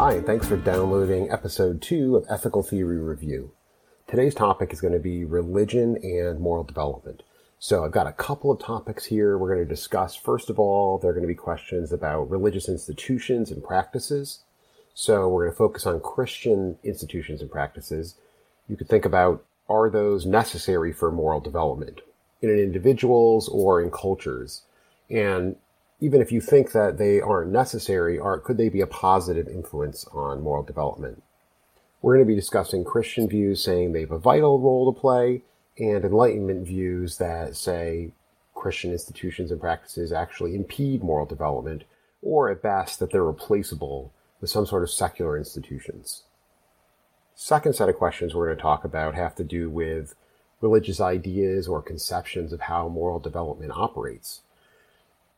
Hi, and thanks for downloading episode two of Ethical Theory Review. Today's topic is going to be religion and moral development. So I've got a couple of topics here we're going to discuss. First of all, there are going to be questions about religious institutions and practices. So we're going to focus on Christian institutions and practices. You could think about are those necessary for moral development in individuals or in cultures? And even if you think that they aren't necessary, are, could they be a positive influence on moral development? We're going to be discussing Christian views saying they have a vital role to play and Enlightenment views that say Christian institutions and practices actually impede moral development or at best that they're replaceable with some sort of secular institutions. Second set of questions we're going to talk about have to do with religious ideas or conceptions of how moral development operates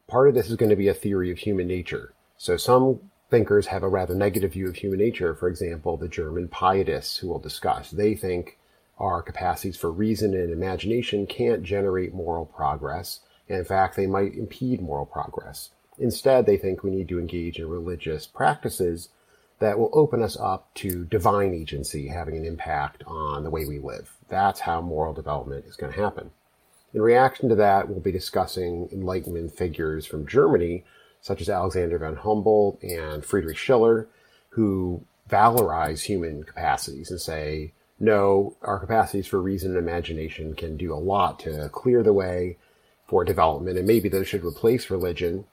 part of this is going to be a theory of human nature. So some thinkers have a rather negative view of human nature. For example, the German pietists who we'll discuss. They think our capacities for reason and imagination can't generate moral progress. In fact, they might impede moral progress. Instead, they think we need to engage in religious practices that will open us up to divine agency having an impact on the way we live. That's how moral development is going to happen. In reaction to that, we'll be discussing Enlightenment figures from Germany, such as Alexander von Humboldt and Friedrich Schiller, who valorize human capacities and say, no, our capacities for reason and imagination can do a lot to clear the way for development, and maybe those should replace religion.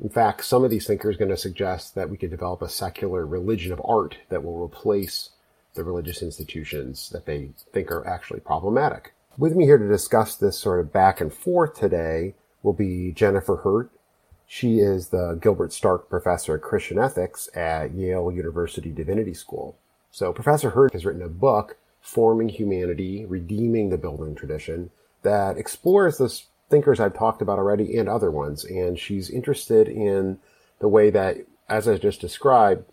In fact, some of these thinkers are going to suggest that we could develop a secular religion of art that will replace the religious institutions that they think are actually problematic. With me here to discuss this sort of back and forth today will be Jennifer Herdt. She is the Gilbert Stark Professor of Christian Ethics at Yale University Divinity School. So Professor Herdt has written a book, Forming Humanity, Redeeming the Bildung Tradition, that explores the thinkers I've talked about already and other ones. And she's interested in the way that, as I just described,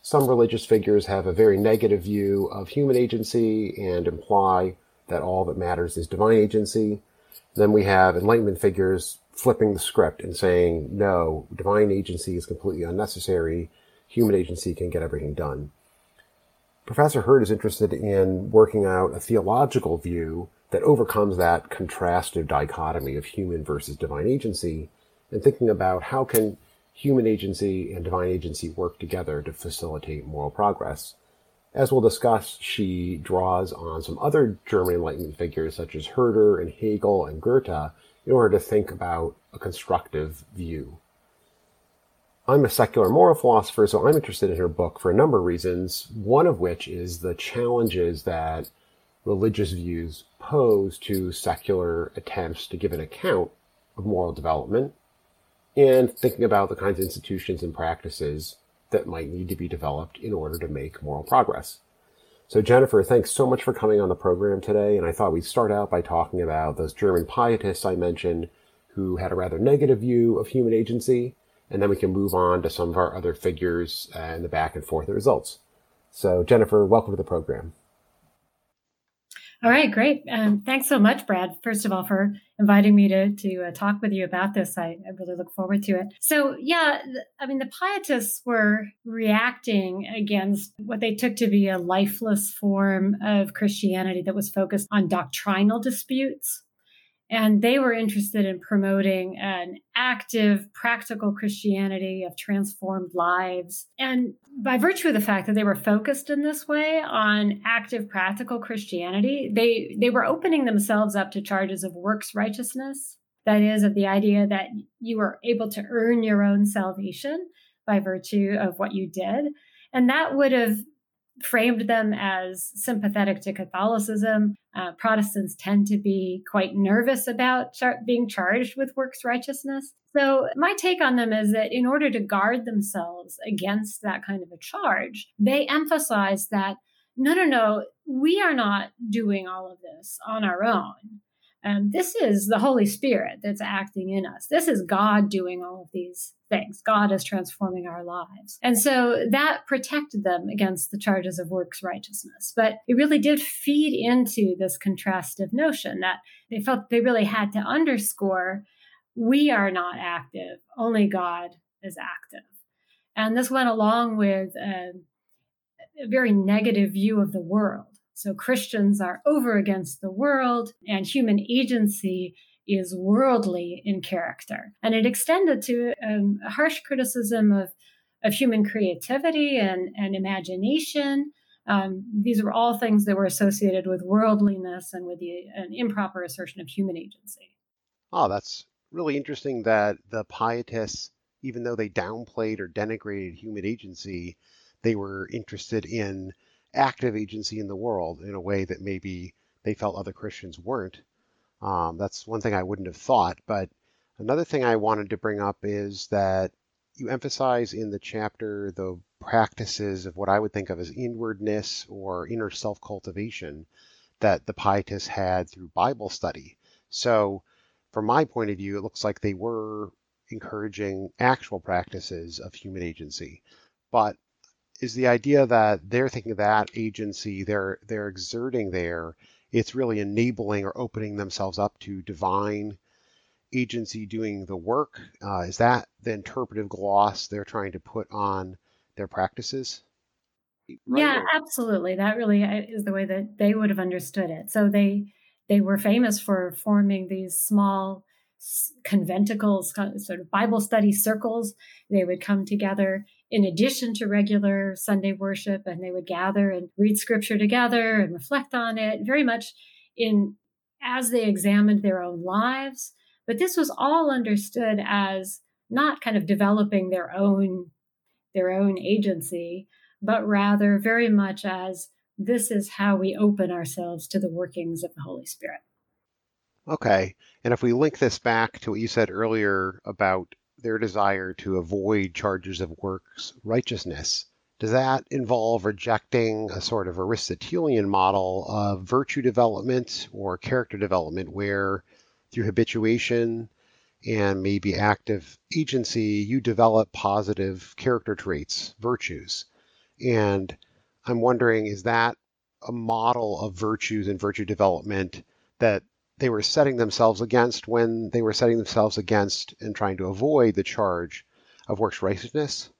some religious figures have a very negative view of human agency and imply that all that matters is divine agency. Then we have Enlightenment figures flipping the script and saying, no, divine agency is completely unnecessary. Human agency can get everything done. Professor Herdt is interested in working out a theological view that overcomes that contrastive dichotomy of human versus divine agency and thinking about how can human agency and divine agency work together to facilitate moral progress. As we'll discuss, she draws on some other German Enlightenment figures such as Herder and Hegel and Goethe in order to think about a constructive view. I'm a secular moral philosopher, so I'm interested in her book for a number of reasons, one of which is the challenges that religious views pose to secular attempts to give an account of moral development, and thinking about the kinds of institutions and practices that might need to be developed in order to make moral progress. So Jennifer, thanks so much for coming on the program today. And I thought we'd start out by talking about those German pietists I mentioned who had a rather negative view of human agency. And then we can move on to some of our other figures uh, and the back and forth results. So Jennifer, welcome to the program. All right, great. Um, thanks so much, Brad. First of all, for inviting me to to uh, talk with you about this. I, I, really look forward to it. So, yeah, I mean, the Pietists were reacting against what they took to be a lifeless form of Christianity that was focused on doctrinal disputes and they were interested in promoting an active, practical Christianity of transformed lives. And by virtue of the fact that they were focused in this way on active, practical Christianity, they, they were opening themselves up to charges of works righteousness. That is, of the idea that you were able to earn your own salvation by virtue of what you did. And that would have framed them as sympathetic to Catholicism. Uh, Protestants tend to be quite nervous about char- being charged with works righteousness. So, my take on them is that in order to guard themselves against that kind of a charge, they emphasize that no, no, no, we are not doing all of this on our own. Um, this is the Holy Spirit that's acting in us. This is God doing all of these things. God is transforming our lives. And so that protected them against the charges of works righteousness. But it really did feed into this contrastive notion that they felt they really had to underscore we are not active, only God is active. And this went along with a, a very negative view of the world. So Christians are over against the world, and human agency is worldly in character. And it extended to um, a harsh criticism of, of human creativity and, and imagination. Um, these were all things that were associated with worldliness and with the, an improper assertion of human agency. Oh, that's really interesting that the pietists, even though they downplayed or denigrated human agency, they were interested in active agency in the world in a way that maybe they felt other Christians weren't. Um, that's one thing I wouldn't have thought. But another thing I wanted to bring up is that you emphasize in the chapter the practices of what I would think of as inwardness or inner self cultivation that the pietists had through Bible study. So, from my point of view, it looks like they were encouraging actual practices of human agency. But is the idea that they're thinking that agency they're they're exerting there it's really enabling or opening themselves up to divine agency doing the work. Uh, is that the interpretive gloss they're trying to put on their practices? Right? Yeah, absolutely. That really uh, is the way that they would have understood it. So they they were famous for forming these small conventicles, sort of Bible study circles. They would come together in addition to regular Sunday worship, and they would gather and read scripture together and reflect on it, very much in as they examined their own lives. But this was all understood as not kind of developing their own their own agency, but rather very much as this is how we open ourselves to the workings of the Holy Spirit. Okay. And if we link this back to what you said earlier about their desire to avoid charges of works righteousness. Does that involve rejecting a sort of Aristotelian model of virtue development or character development where through habituation and maybe active agency, you develop positive character traits, virtues? And I'm wondering, is that a model of virtues and virtue development that they were setting themselves against when they were setting themselves against and trying to avoid the charge of works righteousness?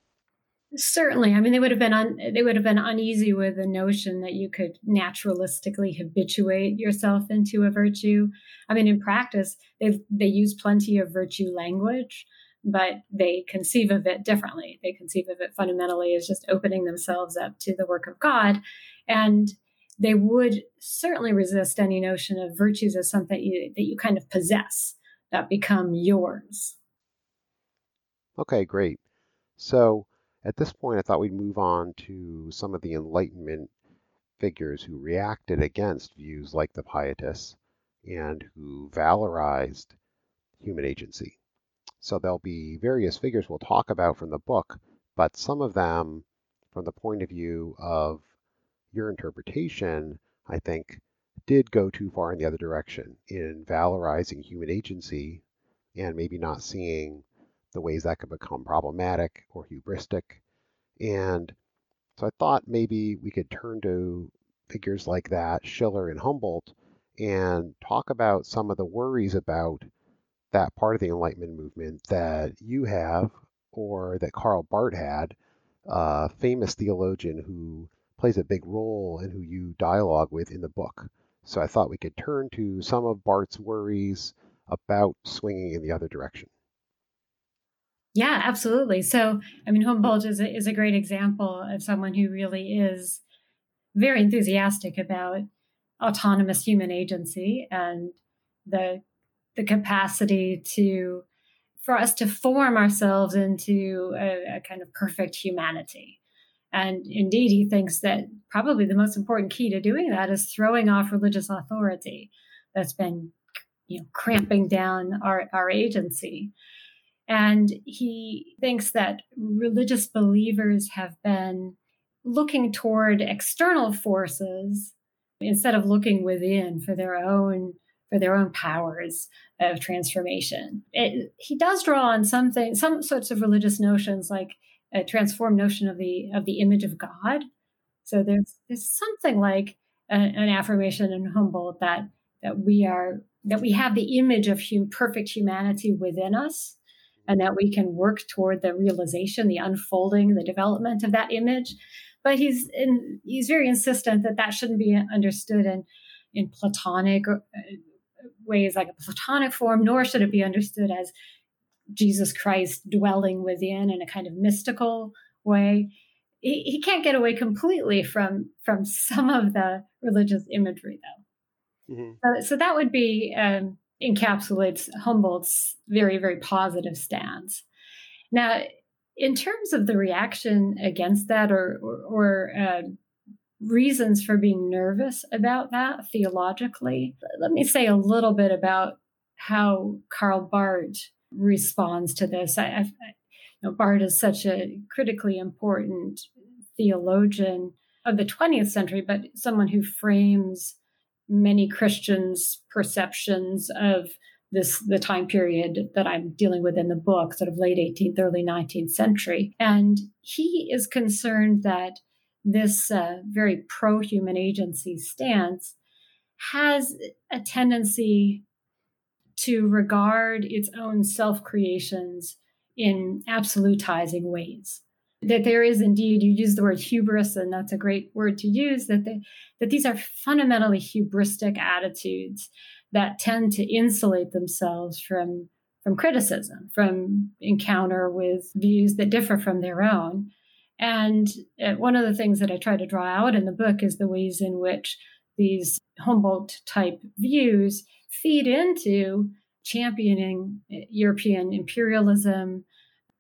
Certainly. I mean, they would have been un, they would have been uneasy with the notion that you could naturalistically habituate yourself into a virtue. I mean, in practice, they they use plenty of virtue language, but they conceive of it differently. They conceive of it fundamentally as just opening themselves up to the work of God, and they would certainly resist any notion of virtues as something you, that you kind of possess that become yours. Okay, great. So at this point, I thought we'd move on to some of the Enlightenment figures who reacted against views like the Pietists and who valorized human agency. So there'll be various figures we'll talk about from the book, but some of them from the point of view of your interpretation, I think, did go too far in the other direction in valorizing human agency and maybe not seeing the ways that could become problematic or hubristic. And so I thought maybe we could turn to figures like that, Schiller and Humboldt, and talk about some of the worries about that part of the Enlightenment movement that you have or that Karl Barth had, a famous theologian who plays a big role in who you dialogue with in the book. So I thought we could turn to some of Barth's worries about swinging in the other direction. Yeah, absolutely. So, I mean, Humboldt is a, is a great example of someone who really is very enthusiastic about autonomous human agency and the the capacity to for us to form ourselves into a, a kind of perfect humanity and indeed, he thinks that probably the most important key to doing that is throwing off religious authority that's been, you know, cramping down our, our agency. And he thinks that religious believers have been looking toward external forces instead of looking within for their own for their own powers of transformation. It, he does draw on something, some sorts of religious notions like a transformed notion of the of the image of God. So there's there's something like an affirmation in Humboldt that that we are that we have the image of hum, perfect humanity within us, and that we can work toward the realization, the unfolding, the development of that image. But he's in, he's very insistent that that shouldn't be understood in in Platonic uh, ways, like a Platonic form, nor should it be understood as Jesus Christ dwelling within in a kind of mystical way. He, he can't get away completely from from some of the religious imagery, though. Mm-hmm. So, so, that would be um, encapsulates Humboldt's very very positive stance. Now, in terms of the reaction against that, or or, or uh, reasons for being nervous about that theologically, let me say a little bit about how Karl Barth responds to this. I, I, you know, Barth is such a critically important theologian of the 20th century, but someone who frames many Christians' perceptions of this the time period that I'm dealing with in the book, sort of late 18th, early 19th century. And he is concerned that this uh, very pro-human agency stance has a tendency to regard its own self creations in absolutizing ways. That there is indeed, you use the word hubris, and that's a great word to use, that, they, that these are fundamentally hubristic attitudes that tend to insulate themselves from, from criticism, from encounter with views that differ from their own. And uh, one of the things that I try to draw out in the book is the ways in which these Humboldt type views feed into championing European imperialism,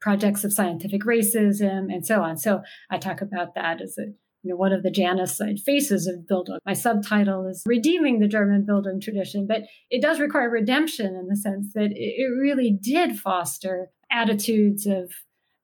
projects of scientific racism, and so on. So I talk about that as a you know, one of the Janus faces of Bildung. My subtitle is Redeeming the German Bildung Tradition, but it does require redemption in the sense that it really did foster attitudes of,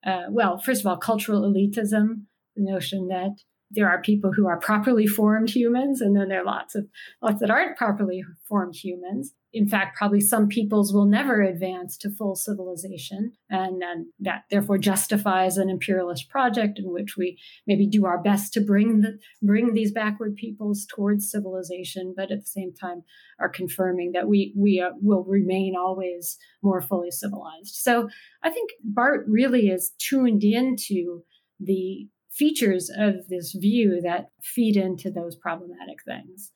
uh, well, first of all, cultural elitism, the notion that there are people who are properly formed humans, and then there are lots of lots that aren't properly formed humans. In fact, probably some peoples will never advance to full civilization, and, and that therefore justifies an imperialist project in which we maybe do our best to bring the bring these backward peoples towards civilization, but at the same time are confirming that we we uh, will remain always more fully civilized. So I think Barth really is tuned into the features of this view that feed into those problematic things.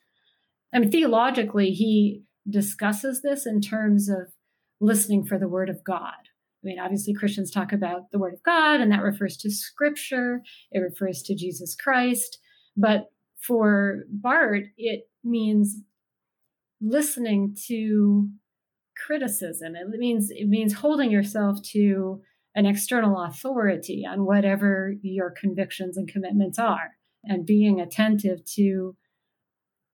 I mean, theologically, he discusses this in terms of listening for the word of God. I mean, obviously, Christians talk about the word of God, and that refers to scripture, it refers to Jesus Christ. But for Barth, it means listening to criticism. It means it means holding yourself to an external authority on whatever your convictions and commitments are, and being attentive to,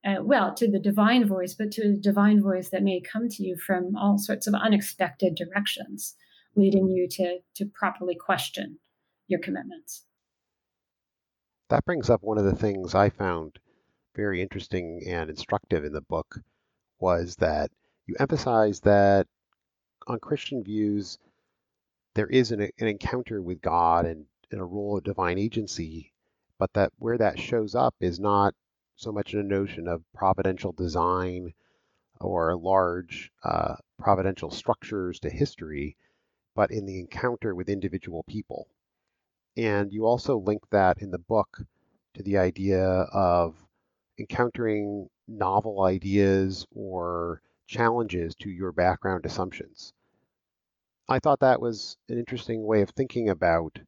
uh, well, to the divine voice, but to a divine voice that may come to you from all sorts of unexpected directions, leading you to to properly question your commitments. That brings up one of the things I found very interesting and instructive in the book was that you emphasize that on Christian views, there is an, an encounter with God and, and a role of divine agency, but that where that shows up is not so much in a notion of providential design or large uh, providential structures to history, but in the encounter with individual people. And you also link that in the book to the idea of encountering novel ideas or challenges to your background assumptions. I thought that was an interesting way of thinking about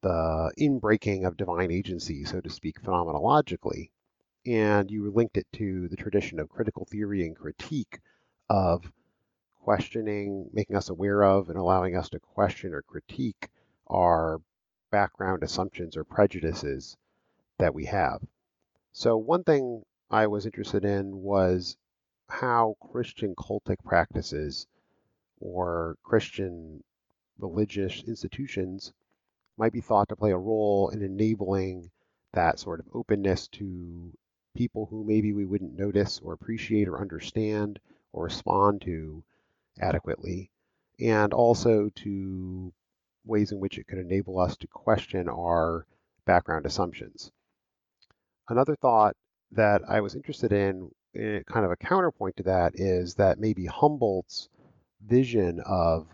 the inbreaking of divine agency, so to speak, phenomenologically. And you linked it to the tradition of critical theory and critique of questioning, making us aware of, and allowing us to question or critique our background assumptions or prejudices that we have. So, one thing I was interested in was how Christian cultic practices or Christian religious institutions might be thought to play a role in enabling that sort of openness to people who maybe we wouldn't notice or appreciate or understand or respond to adequately, and also to ways in which it could enable us to question our background assumptions. Another thought that I was interested in, in kind of a counterpoint to that, is that maybe Humboldt's vision of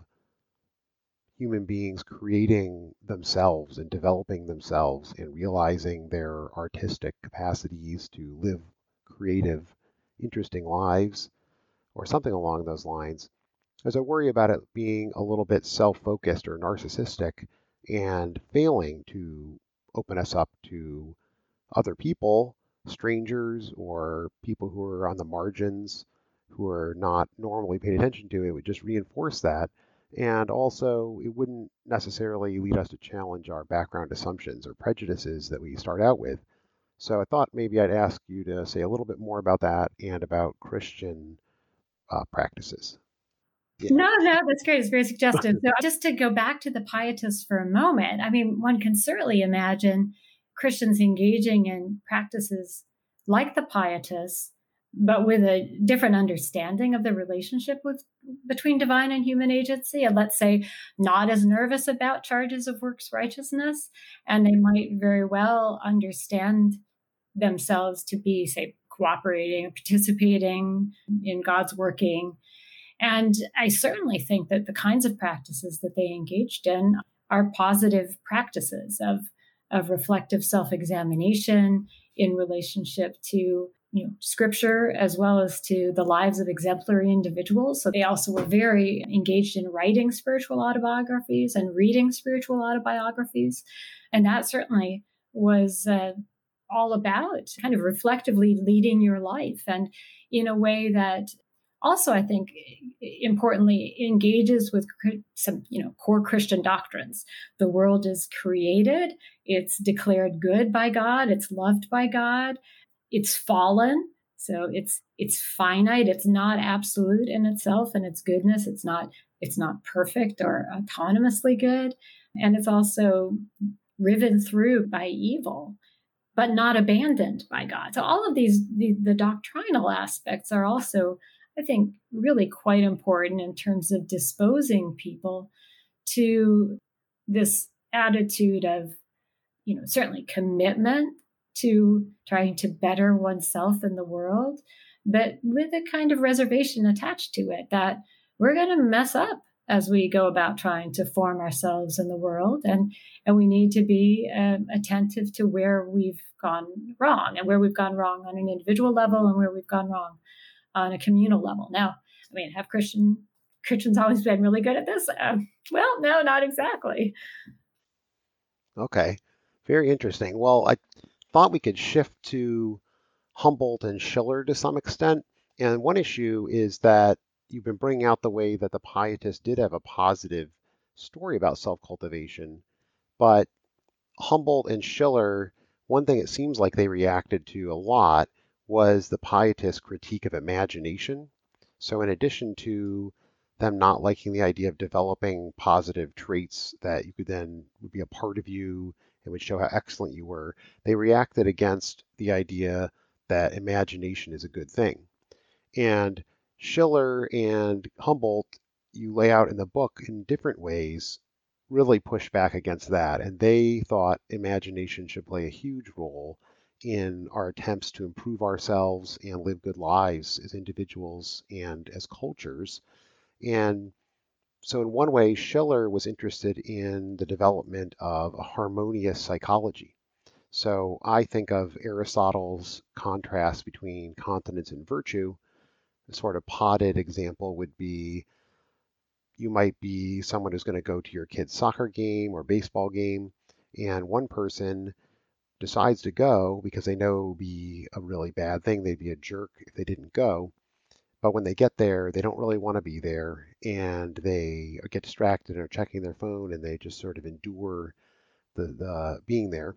human beings creating themselves and developing themselves and realizing their artistic capacities to live creative, interesting lives, or something along those lines. There's a worry about it being a little bit self focused or narcissistic and failing to open us up to other people, strangers, or people who are on the margins who are not normally paid attention to. It would just reinforce that. And also, it wouldn't necessarily lead us to challenge our background assumptions or prejudices that we start out with. So I thought maybe I'd ask you to say a little bit more about that and about Christian uh, practices. Yeah. No, no, that's great. It's very suggestive. so just to go back to the pietists for a moment, I mean, one can certainly imagine Christians engaging in practices like the pietists, but with a different understanding of the relationship with between divine and human agency, and let's say not as nervous about charges of works righteousness, and they might very well understand themselves to be, say, cooperating, participating in God's working. And I certainly think that the kinds of practices that they engaged in are positive practices of, of reflective self examination in relationship to you know, scripture as well as to the lives of exemplary individuals. So they also were very engaged in writing spiritual autobiographies and reading spiritual autobiographies. And that certainly was uh, all about kind of reflectively leading your life and in a way that also i think importantly engages with some you know core christian doctrines the world is created it's declared good by god it's loved by god it's fallen so it's it's finite it's not absolute in itself and its goodness it's not it's not perfect or autonomously good and it's also riven through by evil but not abandoned by God. So all of these, the, the, doctrinal aspects are also, I think, really quite important in terms of disposing people to this attitude of, you know, certainly commitment to trying to better oneself in the world, but with a kind of reservation attached to it that we're going to mess up as we go about trying to form ourselves in the world and and we need to be um, attentive to where we've gone wrong and where we've gone wrong on an individual level and where we've gone wrong on a communal level. Now i mean have christian christians always been really good at this? Uh, well no not exactly. Okay. Very interesting. Well i thought we could shift to humboldt and schiller to some extent and one issue is that you've been bringing out the way that the pietists did have a positive story about self-cultivation, but Humboldt and Schiller, one thing it seems like they reacted to a lot was the pietist critique of imagination. So in addition to them not liking the idea of developing positive traits that you could then would be a part of you and would show how excellent you were, they reacted against the idea that imagination is a good thing. And Schiller and Humboldt, you lay out in the book in different ways, really push back against that. And they thought imagination should play a huge role in our attempts to improve ourselves and live good lives as individuals and as cultures. And so, in one way, Schiller was interested in the development of a harmonious psychology. So, I think of Aristotle's contrast between continence and virtue A sort of potted example would be you might be someone who's going to go to your kid's soccer game or baseball game, and one person decides to go because they know it would be a really bad thing. They'd be a jerk if they didn't go. But when they get there, they don't really want to be there, and they uh, get distracted and are checking their phone, and they just sort of endure the, the being there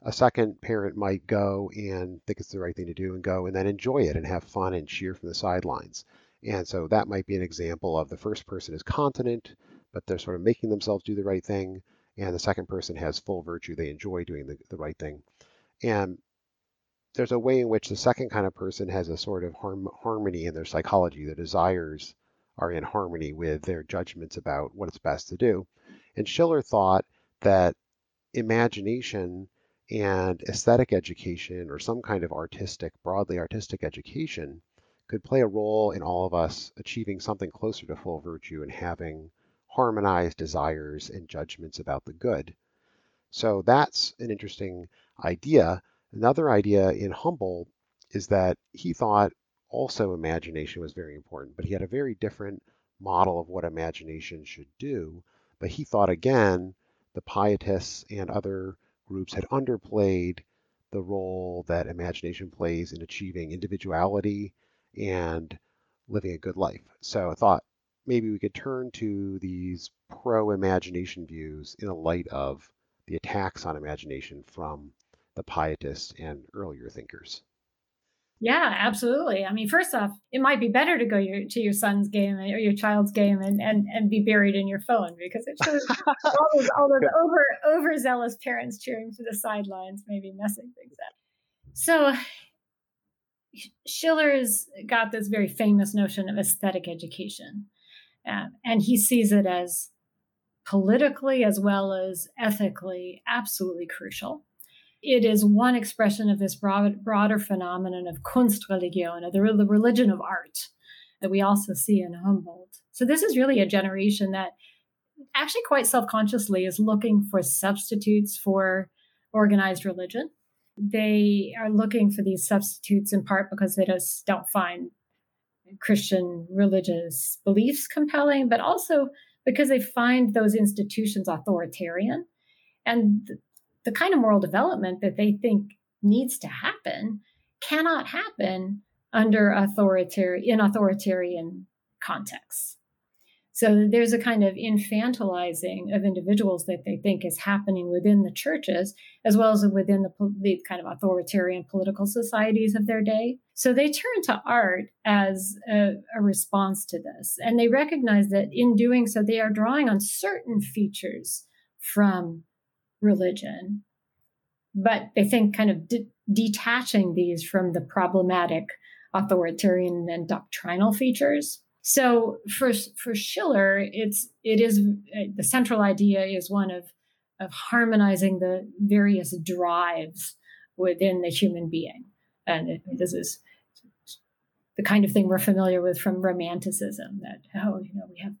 a second parent might go and think it's the right thing to do and go and then enjoy it and have fun and cheer from the sidelines. And so that might be an example of the first person is continent, but they're sort of making themselves do the right thing. And the second person has full virtue. They enjoy doing the, the right thing. And there's a way in which the second kind of person has a sort of harm, harmony in their psychology. Their desires are in harmony with their judgments about what it's best to do. And Schiller thought that imagination and aesthetic education or some kind of artistic, broadly artistic education could play a role in all of us achieving something closer to full virtue and having harmonized desires and judgments about the good. So that's an interesting idea. Another idea in Humboldt is that he thought also imagination was very important, but he had a very different model of what imagination should do. But he thought again, the pietists and other groups had underplayed the role that imagination plays in achieving individuality and living a good life. So I thought maybe we could turn to these pro imagination views in the light of the attacks on imagination from the pietists and earlier thinkers. Yeah, absolutely. I mean, first off, it might be better to go your, to your son's game or your child's game and, and, and be buried in your phone because it shows all those, all those over overzealous parents cheering for the sidelines, maybe messing things up. So Schiller's got this very famous notion of aesthetic education, uh, and he sees it as politically as well as ethically absolutely crucial it is one expression of this broad, broader phenomenon of Kunstreligion, the, the religion of art, that we also see in Humboldt. So this is really a generation that actually quite self-consciously is looking for substitutes for organized religion. They are looking for these substitutes in part because they just don't find Christian religious beliefs compelling, but also because they find those institutions authoritarian. And the kind of moral development that they think needs to happen cannot happen under authoritarian in authoritarian contexts. So there's a kind of infantilizing of individuals that they think is happening within the churches, as well as within the, the, kind of authoritarian political societies of their day. So they turn to art as a, a response to this. And they recognize that in doing so, they are drawing on certain features from religion, but they think kind of de- detaching these from the problematic authoritarian and doctrinal features. So for for Schiller, it's it is uh, the central idea is one of of harmonizing the various drives within the human being, and this is the kind of thing we're familiar with from romanticism. That oh, you know, we have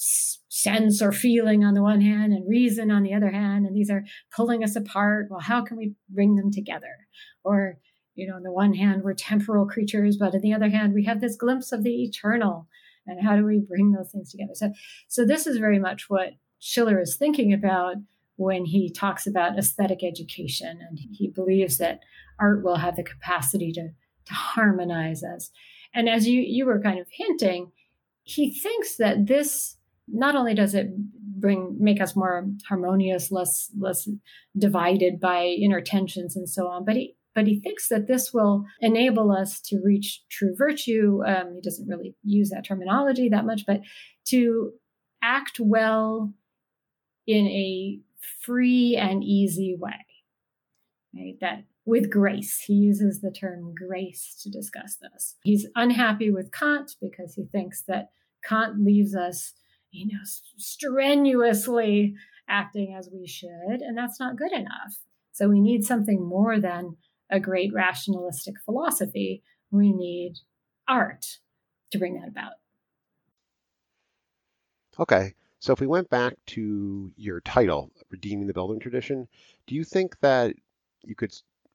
sense or feeling on the one hand and reason on the other hand and these are pulling us apart. Well how can we bring them together? Or you know on the one hand we're temporal creatures but on the other hand we have this glimpse of the eternal. And how do we bring those things together? So so this is very much what schiller is thinking about when he talks about aesthetic education and he believes that art will have the capacity to to harmonize us. And as you you were kind of hinting he thinks that this not only does it bring make us more harmonious, less less divided by inner tensions and so on, but he but he thinks that this will enable us to reach true virtue. Um, he doesn't really use that terminology that much, but to act well in a free and easy way. Right? That with grace. He uses the term grace to discuss this. He's unhappy with Kant because he thinks that Kant leaves us you know, strenuously acting as we should, and that's not good enough. So we need something more than a great rationalistic philosophy. We need art to bring that about. Okay. So if we went back to your title, Redeeming the Bildung Tradition, do you think that you could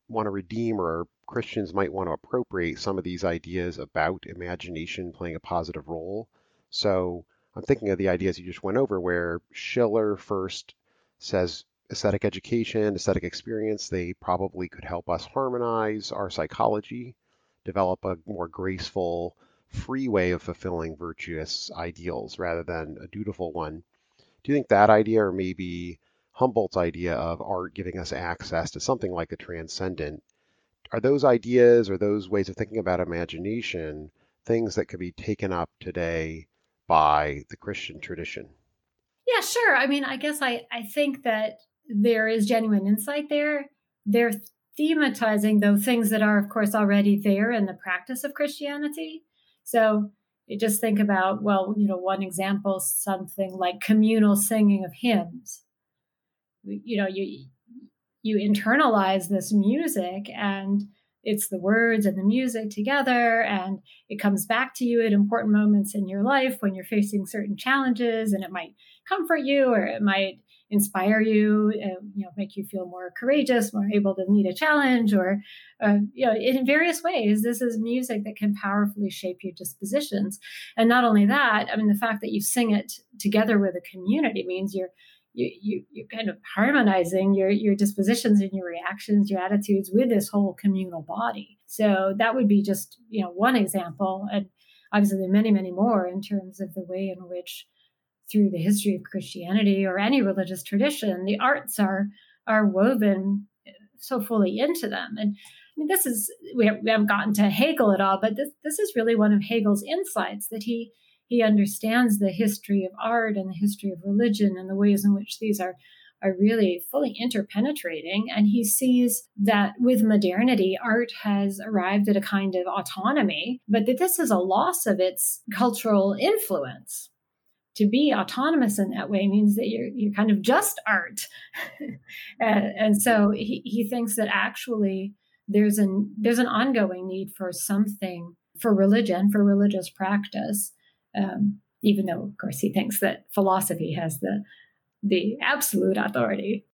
want to redeem or Christians might want to appropriate some of these ideas about imagination playing a positive role? So I'm thinking of the ideas you just went over, where Schiller first says aesthetic education, aesthetic experience, they probably could help us harmonize our psychology, develop a more graceful, free way of fulfilling virtuous ideals rather than a dutiful one. Do you think that idea, or maybe Humboldt's idea of art giving us access to something like a transcendent, are those ideas or those ways of thinking about imagination things that could be taken up today by the Christian tradition. Yeah, sure. I mean, I guess I, I think that there is genuine insight there. They're thematizing those things that are, of course, already there in the practice of Christianity. So you just think about, well, you know, one example, something like communal singing of hymns. You know, you you internalize this music and it's the words and the music together and it comes back to you at important moments in your life when you're facing certain challenges and it might comfort you or it might inspire you uh, you know make you feel more courageous more able to meet a challenge or uh, you know in various ways. This is music that can powerfully shape your dispositions. And not only that i mean the fact that you sing it together with a community means you're you, you you're kind of harmonizing your your dispositions and your reactions your attitudes with this whole communal body. So that would be just you know one example and obviously there are many many more in terms of the way in which through the history of christianity or any religious tradition the arts are are woven so fully into them. And I mean, this is we haven't gotten to Hegel at all, but this this is really one of Hegel's insights that he he understands the history of art and the history of religion and the ways in which these are are really fully interpenetrating. And he sees that with modernity, art has arrived at a kind of autonomy, but that this is a loss of its cultural influence. To be autonomous in that way means that you're, you're kind of just art. and, and so he, he thinks that actually there's an, there's an ongoing need for something for religion, for religious practice um, even though, of course, he thinks that philosophy has the the absolute authority.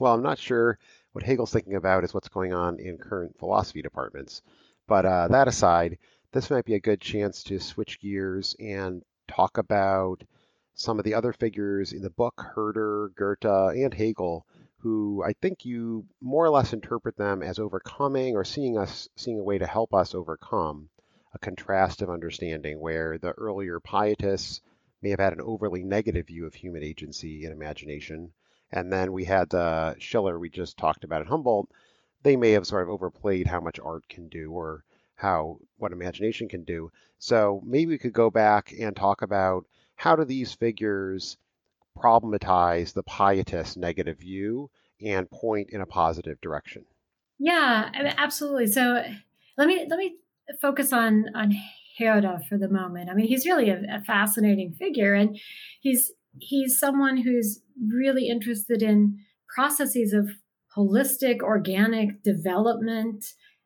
Well, I'm not sure what Hegel's thinking about is what's going on in current philosophy departments. But uh, that aside, this might be a good chance to switch gears and talk about some of the other figures in the book, Herder, Goethe, and Hegel, who I think you more or less interpret them as overcoming or seeing us seeing a way to help us overcome a contrast of understanding where the earlier pietists may have had an overly negative view of human agency and imagination. And then we had uh, Schiller, we just talked about at Humboldt. They may have sort of overplayed how much art can do or how what imagination can do. So maybe we could go back and talk about how do these figures problematize the pietist negative view and point in a positive direction. Yeah, absolutely. So let me let me focus on on Herder for the moment. I mean, he's really a, a fascinating figure, and he's he's someone who's really interested in processes of holistic organic development,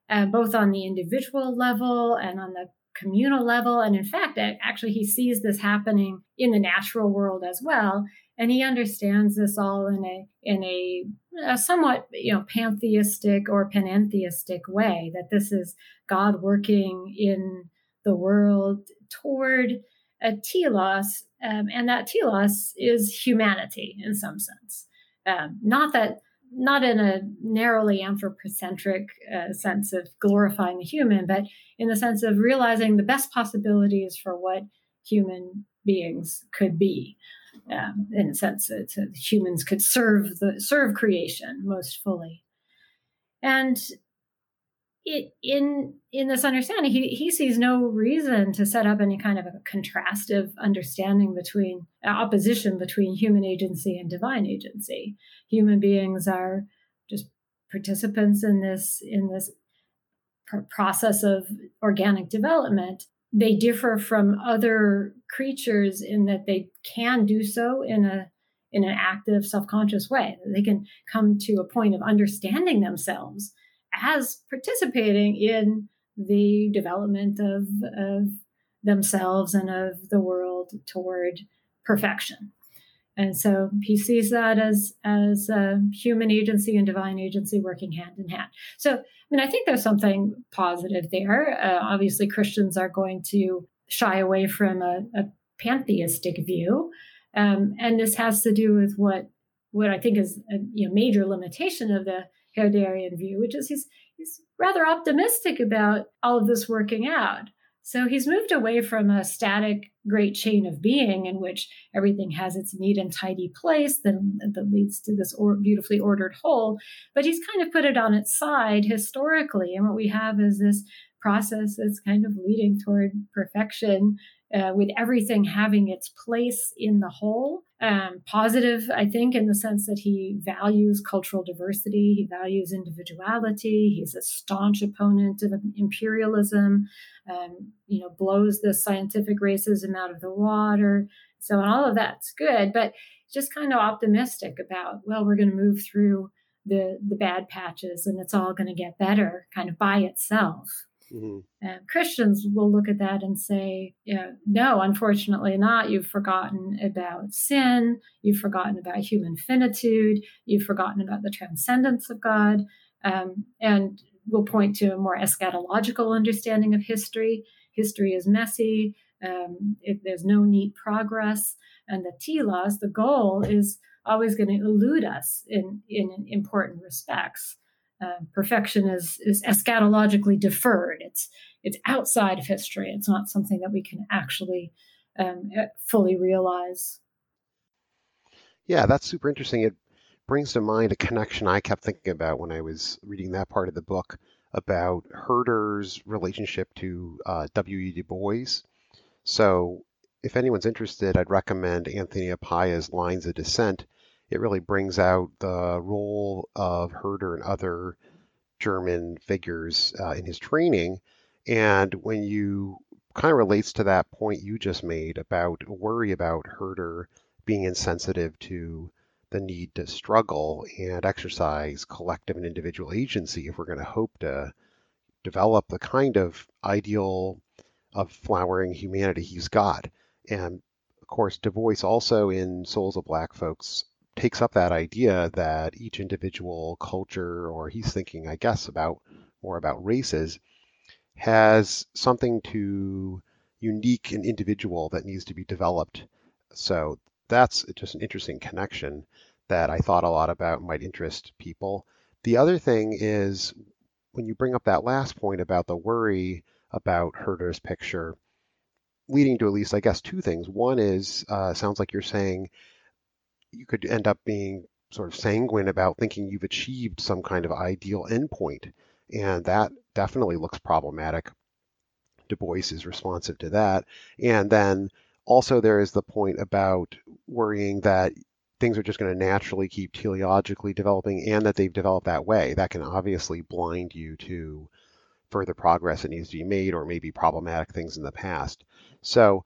uh, both on the individual level and on the communal level. And in fact, actually, he sees this happening in the natural world as well and he understands this all in a in a, a, somewhat you know pantheistic or panentheistic way that this is god working in the world toward a telos um, and that telos is humanity in some sense. Um, not that not in a narrowly anthropocentric uh, sense of glorifying the human but in the sense of realizing the best possibilities for what human beings could be um, in a sense that uh, humans could serve the serve creation most fully. And it in in this understanding he, he sees no reason to set up any kind of a contrastive understanding between uh, opposition between human agency and divine agency. Human beings are just participants in this in this pr- process of organic development. They differ from other creatures in that they can do so in a in an active self-conscious way they can come to a point of understanding themselves as participating in the development of, of themselves and of the world toward perfection and so he sees that as as human agency and divine agency working hand in hand. So I mean, I think there's something positive there. Uh, obviously, Christians are going to shy away from a, a pantheistic view, um, and this has to do with what what I think is a you know, major limitation of the Herderian view, which is he's he's rather optimistic about all of this working out. So he's moved away from a static great chain of being in which everything has its neat and tidy place that, that leads to this or, beautifully ordered whole, but he's kind of put it on its side historically. And what we have is this process that's kind of leading toward perfection uh, with everything having its place in the whole. Um, positive, I think, in the sense that he values cultural diversity, he values individuality. He's a staunch opponent of imperialism. Um, you know, blows the scientific racism out of the water. So, all of that's good, but just kind of optimistic about well, we're going to move through the the bad patches and it's all going to get better kind of by itself. Mm-hmm. Christians will look at that and say, no, unfortunately not. You've forgotten about sin. You've forgotten about human finitude. You've forgotten about the transcendence of God. Um, and we'll point to a more eschatological understanding of history. History is messy. Um, if there's no neat progress, and the telos, the goal is always going to elude us in, in important respects. Uh, perfection is, is eschatologically deferred. It's it's outside of history. It's not something that we can actually um, uh, fully realize. Yeah, that's super interesting. It brings to mind a connection I kept thinking about when I was reading that part of the book about Herder's relationship to uh, W.E. Du Bois. So, if anyone's interested, I'd recommend Anthony Appiah's Lines of Descent it really brings out the role of Herder and other German figures uh, in his training. And when you kind of relates to that point you just made about worry about Herder being insensitive to the need to struggle and exercise collective and individual agency if we're going to hope to develop the kind of ideal of flowering humanity he's got. And of course, Du Bois also in Souls of Black Folks takes up that idea that each individual culture, or he's thinking, I guess, about more about races, has something to unique and individual that needs to be developed. So that's just an interesting connection that I thought a lot about might interest people. The other thing is when you bring up that last point about the worry about Herder's picture, leading to at least, I guess, two things. One is, uh, sounds like you're saying you could end up being sort of sanguine about thinking you've achieved some kind of ideal endpoint. And that definitely looks problematic. Du Bois is responsive to that. And then also there is the point about worrying that things are just going to naturally keep teleologically developing and that they've developed that way. That can obviously blind you to further progress that needs to be made or maybe problematic things in the past. So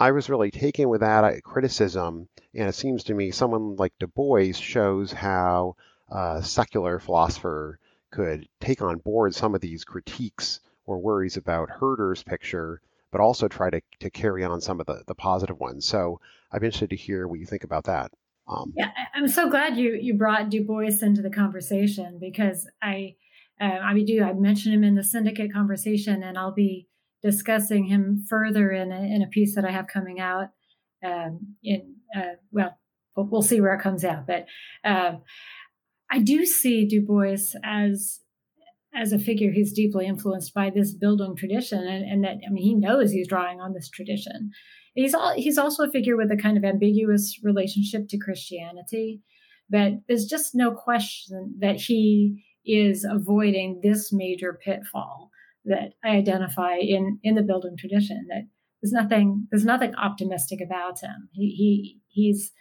I was really taken with that uh, criticism, and it seems to me someone like Du Bois shows how a secular philosopher could take on board some of these critiques or worries about Herder's picture, but also try to, to carry on some of the, the positive ones. So I'm interested to hear what you think about that. Um, yeah, I'm so glad you you brought Du Bois into the conversation because I, uh, I do I mentioned him in the syndicate conversation, and I'll be discussing him further in a, in a piece that I have coming out. Um, in uh, well, we'll see where it comes out, but uh, I do see Du Bois as as a figure who's deeply influenced by this Bildung tradition, and, and that I mean he knows he's drawing on this tradition. He's all, he's also a figure with a kind of ambiguous relationship to Christianity, but there's just no question that he is avoiding this major pitfall that I identify in in the Bildung tradition. That there's nothing there's nothing optimistic about him. He he he's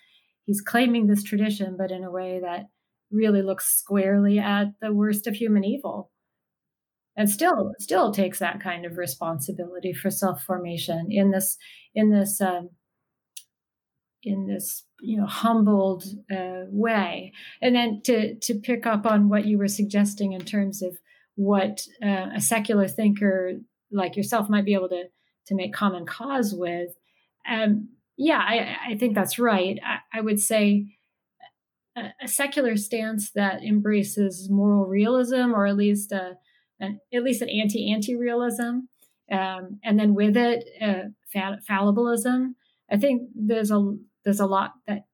he's claiming this tradition, but in a way that really looks squarely at the worst of human evil and still still takes that kind of responsibility for self formation in this in this um, in this you know humbled uh, way and then to to pick up on what you were suggesting in terms of what uh, a secular thinker like yourself might be able to to make common cause with. Um, yeah, I, I, think that's right. I, I would say a, a, secular stance that embraces moral realism, or at least a, an at least an anti anti realism, um, and then with it uh, fall- fallibilism. I think there's a there's a lot that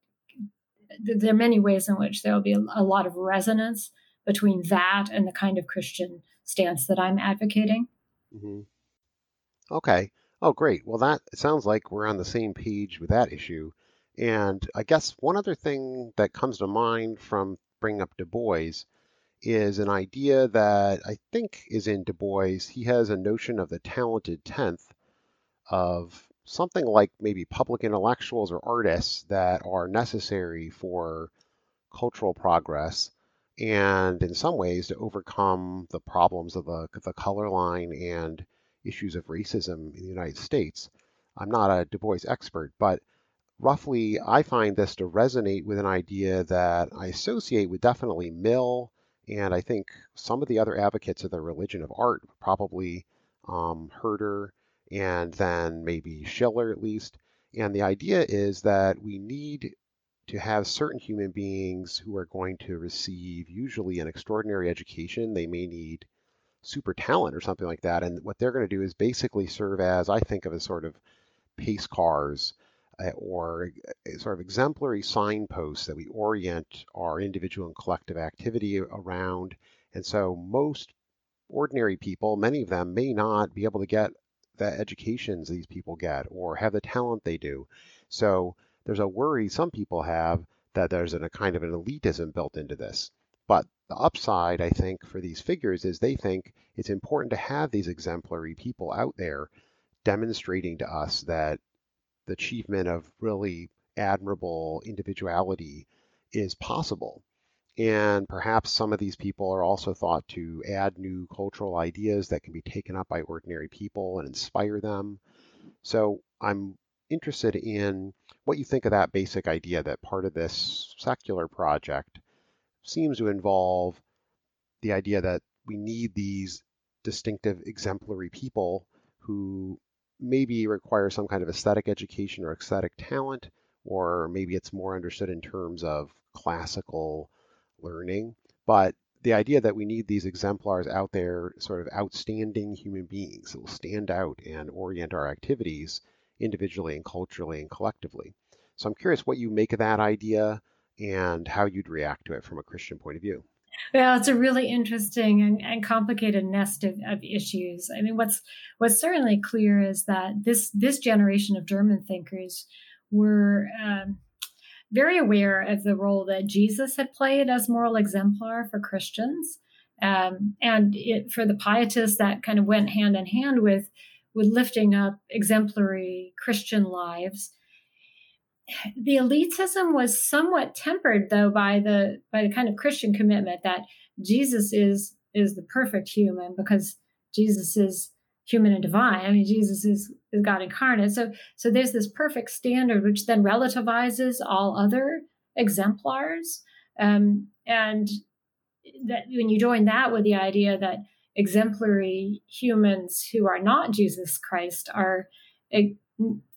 there are many ways in which there will be a, a lot of resonance between that and the kind of Christian stance that I'm advocating. Mm-hmm. Okay. Oh, great. Well, that sounds like we're on the same page with that issue. And I guess one other thing that comes to mind from bringing up Du Bois is an idea that I think is in Du Bois. He has a notion of the talented tenth of something like maybe public intellectuals or artists that are necessary for cultural progress and in some ways to overcome the problems of the, the color line and issues of racism in the United States. I'm not a Du Bois expert, but roughly, I find this to resonate with an idea that I associate with definitely Mill, and I think some of the other advocates of the religion of art, probably um, Herder, and then maybe Schiller at least. And the idea is that we need to have certain human beings who are going to receive usually an extraordinary education. They may need super talent or something like that. And what they're going to do is basically serve as, I think of as sort of pace cars uh, or sort of exemplary signposts that we orient our individual and collective activity around. And so most ordinary people, many of them may not be able to get the educations these people get or have the talent they do. So there's a worry some people have that there's a kind of an elitism built into this. But the upside, I think, for these figures is they think it's important to have these exemplary people out there demonstrating to us that the achievement of really admirable individuality is possible. And perhaps some of these people are also thought to add new cultural ideas that can be taken up by ordinary people and inspire them. So I'm interested in what you think of that basic idea that part of this secular project seems to involve the idea that we need these distinctive, exemplary people who maybe require some kind of aesthetic education or aesthetic talent, or maybe it's more understood in terms of classical learning. But the idea that we need these exemplars out there, sort of outstanding human beings that will stand out and orient our activities individually and culturally and collectively. So I'm curious what you make of that idea and how you'd react to it from a Christian point of view. Well, it's a really interesting and, and complicated nest of, of, issues. I mean, what's what's certainly clear is that this this generation of German thinkers were um, very aware of the role that Jesus had played as moral exemplar for Christians, um, and it, for the pietists that kind of went hand in hand with with lifting up exemplary Christian lives. The elitism was somewhat tempered though by the by the kind of christian commitment that jesus is is the perfect human because jesus is human and divine. I mean jesus is, is god incarnate. So so there's this perfect standard which then relativizes all other exemplars. Um, and that when you join that with the idea that exemplary humans who are not jesus christ are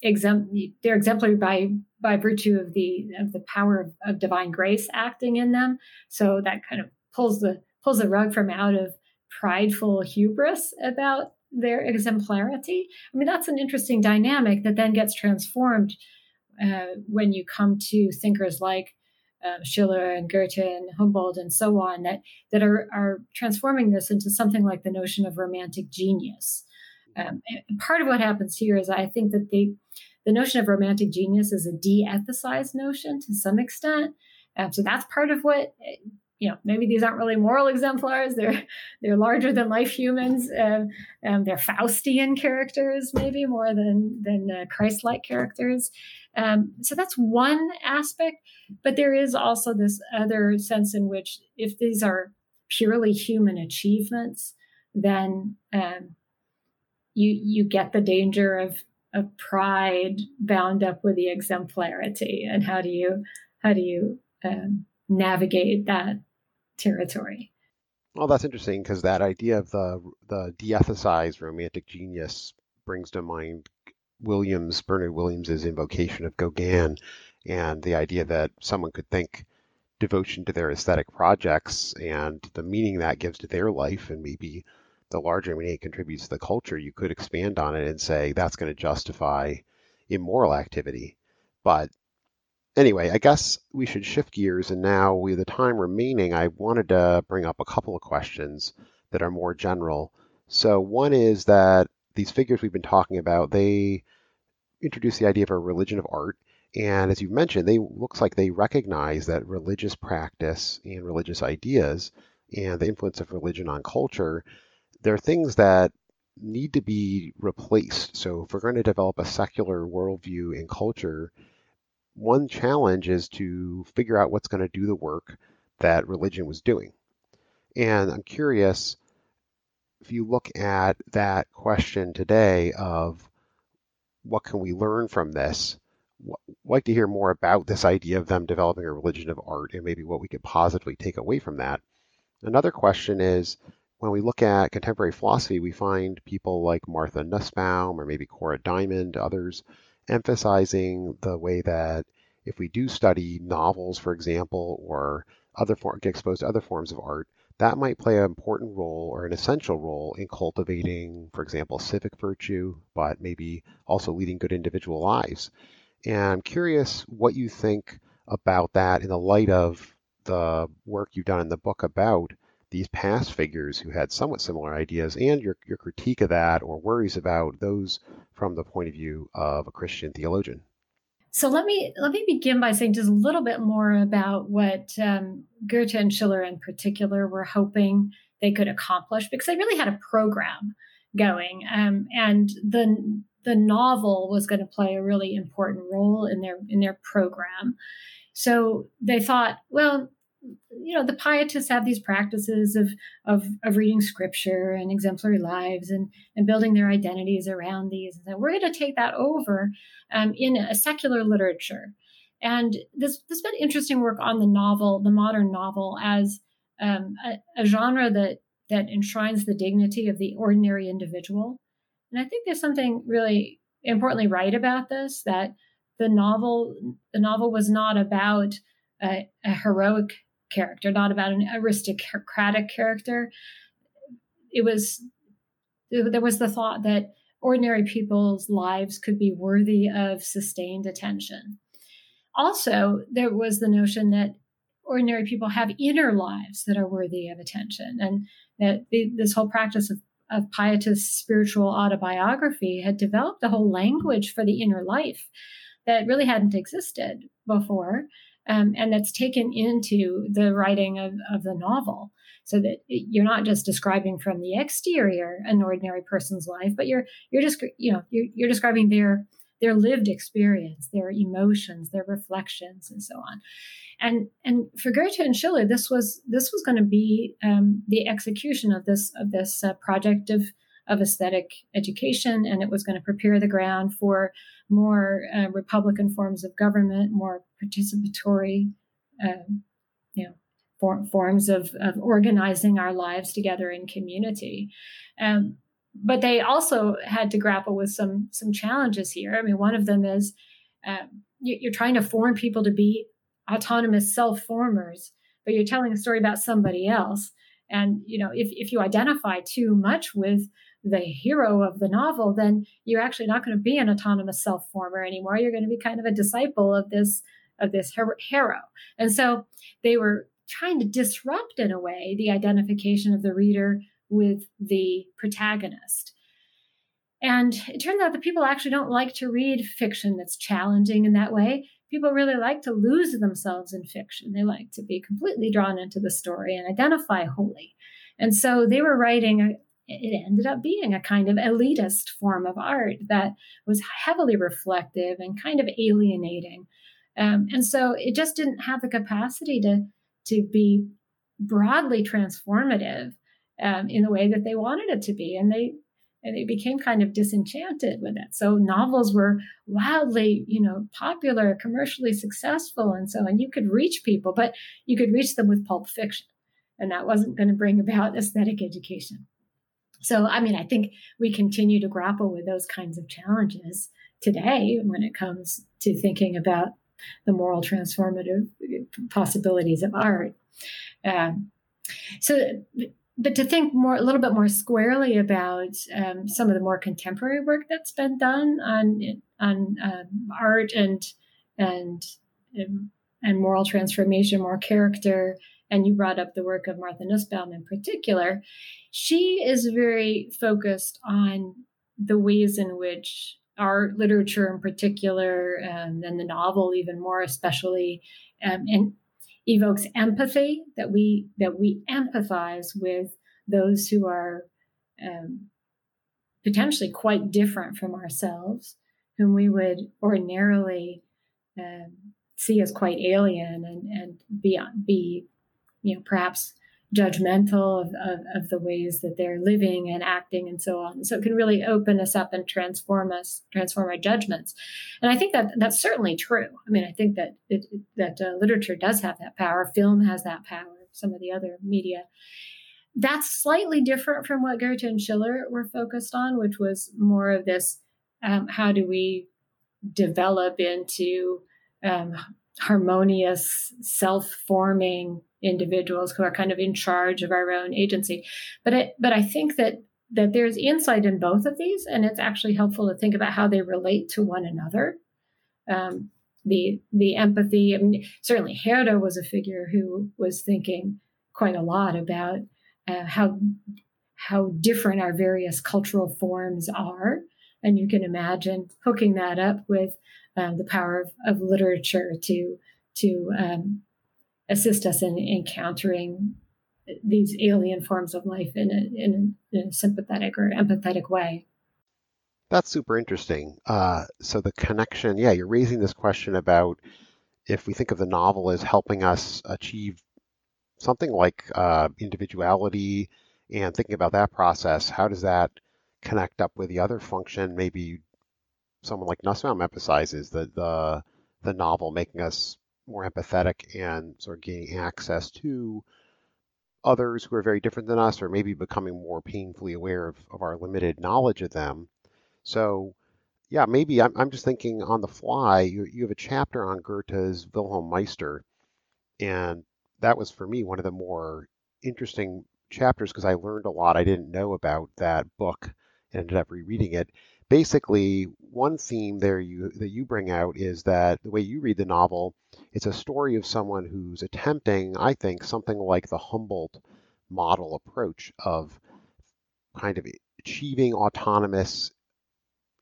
exempt they're exemplary by by virtue of the of the power of, of, divine grace acting in them. So that kind of pulls the pulls the rug from out of prideful hubris about their exemplarity. I mean that's an interesting dynamic that then gets transformed uh, when you come to thinkers like uh, Schiller and Goethe and Humboldt and so on that that are are transforming this into something like the notion of romantic genius um, part of what happens here is I think that the the notion of romantic genius is a de-ethicized notion to some extent. Um, so that's part of what you know. Maybe these aren't really moral exemplars. They're they're larger than life humans. Uh, um, they're Faustian characters, maybe more than than uh, Christ-like characters. Um, so that's one aspect. But there is also this other sense in which, if these are purely human achievements, then um, you you get the danger of of pride bound up with the exemplarity and how do you how do you um, navigate that territory well that's interesting because that idea of the the de-ethicized romantic genius brings to mind williams bernard williams's invocation of gauguin and the idea that someone could think devotion to their aesthetic projects and the meaning that gives to their life and maybe the larger meaning it contributes to the culture, you could expand on it and say that's going to justify immoral activity. But anyway, I guess we should shift gears. And now, with the time remaining, I wanted to bring up a couple of questions that are more general. So, one is that these figures we've been talking about, they introduce the idea of a religion of art. And as you mentioned, they looks like they recognize that religious practice and religious ideas and the influence of religion on culture there are things that need to be replaced. So if we're going to develop a secular worldview and culture, one challenge is to figure out what's going to do the work that religion was doing. And I'm curious if you look at that question today of what can we learn from this, like to hear more about this idea of them developing a religion of art and maybe what we could positively take away from that. Another question is when we look at contemporary philosophy, we find people like Martha Nussbaum or maybe Cora Diamond, others emphasizing the way that if we do study novels, for example, or other form, get exposed to other forms of art, that might play an important role or an essential role in cultivating, for example, civic virtue, but maybe also leading good individual lives. And I'm curious what you think about that in the light of the work you've done in the book about these past figures who had somewhat similar ideas and your, your critique of that or worries about those from the point of view of a Christian theologian. So let me let me begin by saying just a little bit more about what um, Goethe and Schiller in particular were hoping they could accomplish because they really had a program going, um, and the the novel was going to play a really important role in their in their program. So they thought, well, you know the pietists have these practices of, of of reading scripture and exemplary lives and and building their identities around these. And we're going to take that over um, in a secular literature. And this this been interesting work on the novel the modern novel as um, a, a genre that that enshrines the dignity of the ordinary individual. And i think there's something really importantly right about this that the novel the novel was not about a, a heroic character, not about an aristocratic character. It was there was the thought that ordinary people's lives could be worthy of sustained attention. Also, there was the notion that ordinary people have inner lives that are worthy of attention, and that the, this whole practice of, of pietist spiritual autobiography had developed a whole language for the inner life that really hadn't existed before um, and that's taken into the writing of, of the novel. So that you're not just describing from the exterior an ordinary person's life but you're you're just you know you're, you're describing their their lived experience their emotions their reflections and so on. And and for goethe and schiller this was this was going to be um, the execution of this of this uh, project of of aesthetic education, and it was going to prepare the ground for more uh, Republican forms of government, more participatory, uh, you know, for, forms of, of organizing our lives together in community. Um, but they also had to grapple with some some challenges here. I mean, one of them is uh, you, are trying to form people to be autonomous self formers, but you're telling a story about somebody else. And you know, if if you identify too much with the hero of the novel, then you're actually not going to be an autonomous self former anymore. You're going to be kind of a disciple of this of this hero. And so they were trying to disrupt in a way the identification of the reader with the protagonist. And it turns out that people actually don't like to read fiction that's challenging in that way. People really like to lose themselves in fiction. They like to be completely drawn into the story and identify wholly. And so they were writing it ended up being a kind of elitist form of art that was heavily reflective and kind of alienating. Um, and so it just didn't have the capacity to to be broadly transformative um, in the way that they wanted it to be, and they and they became kind of disenchanted with it. So novels were wildly, you know, popular, commercially successful, and so and you could reach people, but you could reach them with pulp fiction, and that wasn't going to bring about aesthetic education. So, I mean, I think we continue to grapple with those kinds of challenges today when it comes to thinking about the moral transformative possibilities of art. Um, so, but to think more, a little bit more squarely about um, some of the more contemporary work that's been done on on um, art and and um, and moral transformation, more character, and you brought up the work of Martha Nussbaum in particular, she is very focused on the ways in which art, literature in particular, and then the novel even more especially, um, and evokes empathy that we that we empathize with those who are um, potentially quite different from ourselves, whom we would ordinarily um, see as quite alien and and be be you know perhaps judgmental of, of, of, the ways that they're living and acting and so on. So it can really open us up and transform us, transform our judgments. And I think that that's certainly true. I mean, I think that it, that uh, literature does have that power. Film has that power. Some of the other media. That's slightly different from what Goethe and Schiller were focused on, which was more of this: um, how do we develop into um, harmonious, self-forming individuals who are kind of in charge of our own agency. But it, but I think that that there's insight in both of these, and it's actually helpful to think about how they relate to one another. Um, the the empathy. I mean, certainly Herder was a figure who was thinking quite a lot about uh, how how different our various cultural forms are, and you can imagine hooking that up with um, the power of, of literature to to um, assist us in encountering these alien forms of life in a, in a, in a sympathetic or empathetic way. That's super interesting. Uh, so the connection, yeah, you're raising this question about if we think of the novel as helping us achieve something like uh, individuality and thinking about that process, how does that connect up with the other function? Maybe someone like Nussbaum emphasizes the the the novel making us more empathetic and sort of gaining access to others who are very different than us, or maybe becoming more painfully aware of, of our limited knowledge of them. So, yeah, maybe I'm, I'm just thinking on the fly. You, you have a chapter on Goethe's Wilhelm Meister, and that was for me one of the more interesting chapters because I learned a lot I didn't know about that book and ended up rereading it basically one theme there you that you bring out is that the way you read the novel, it's a story of someone who's attempting, I think, something like the Humboldt model approach of kind of achieving autonomous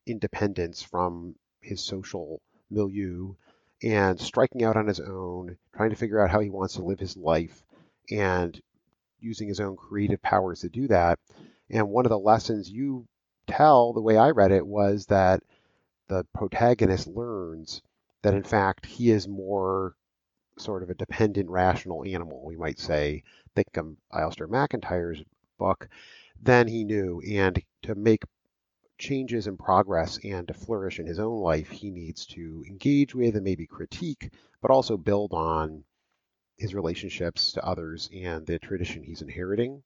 independence from his social milieu and striking out on his own, trying to figure out how he wants to live his life and using his own creative powers to do that. And one of the lessons you tell, the way I read it, was that the protagonist learns that in fact he is more sort of a dependent rational animal, we might say, think of Alasdair MacIntyre's book, than he knew. And to make changes and progress and to flourish in his own life, he needs to engage with and maybe critique, but also build on his relationships to others and the tradition he's inheriting.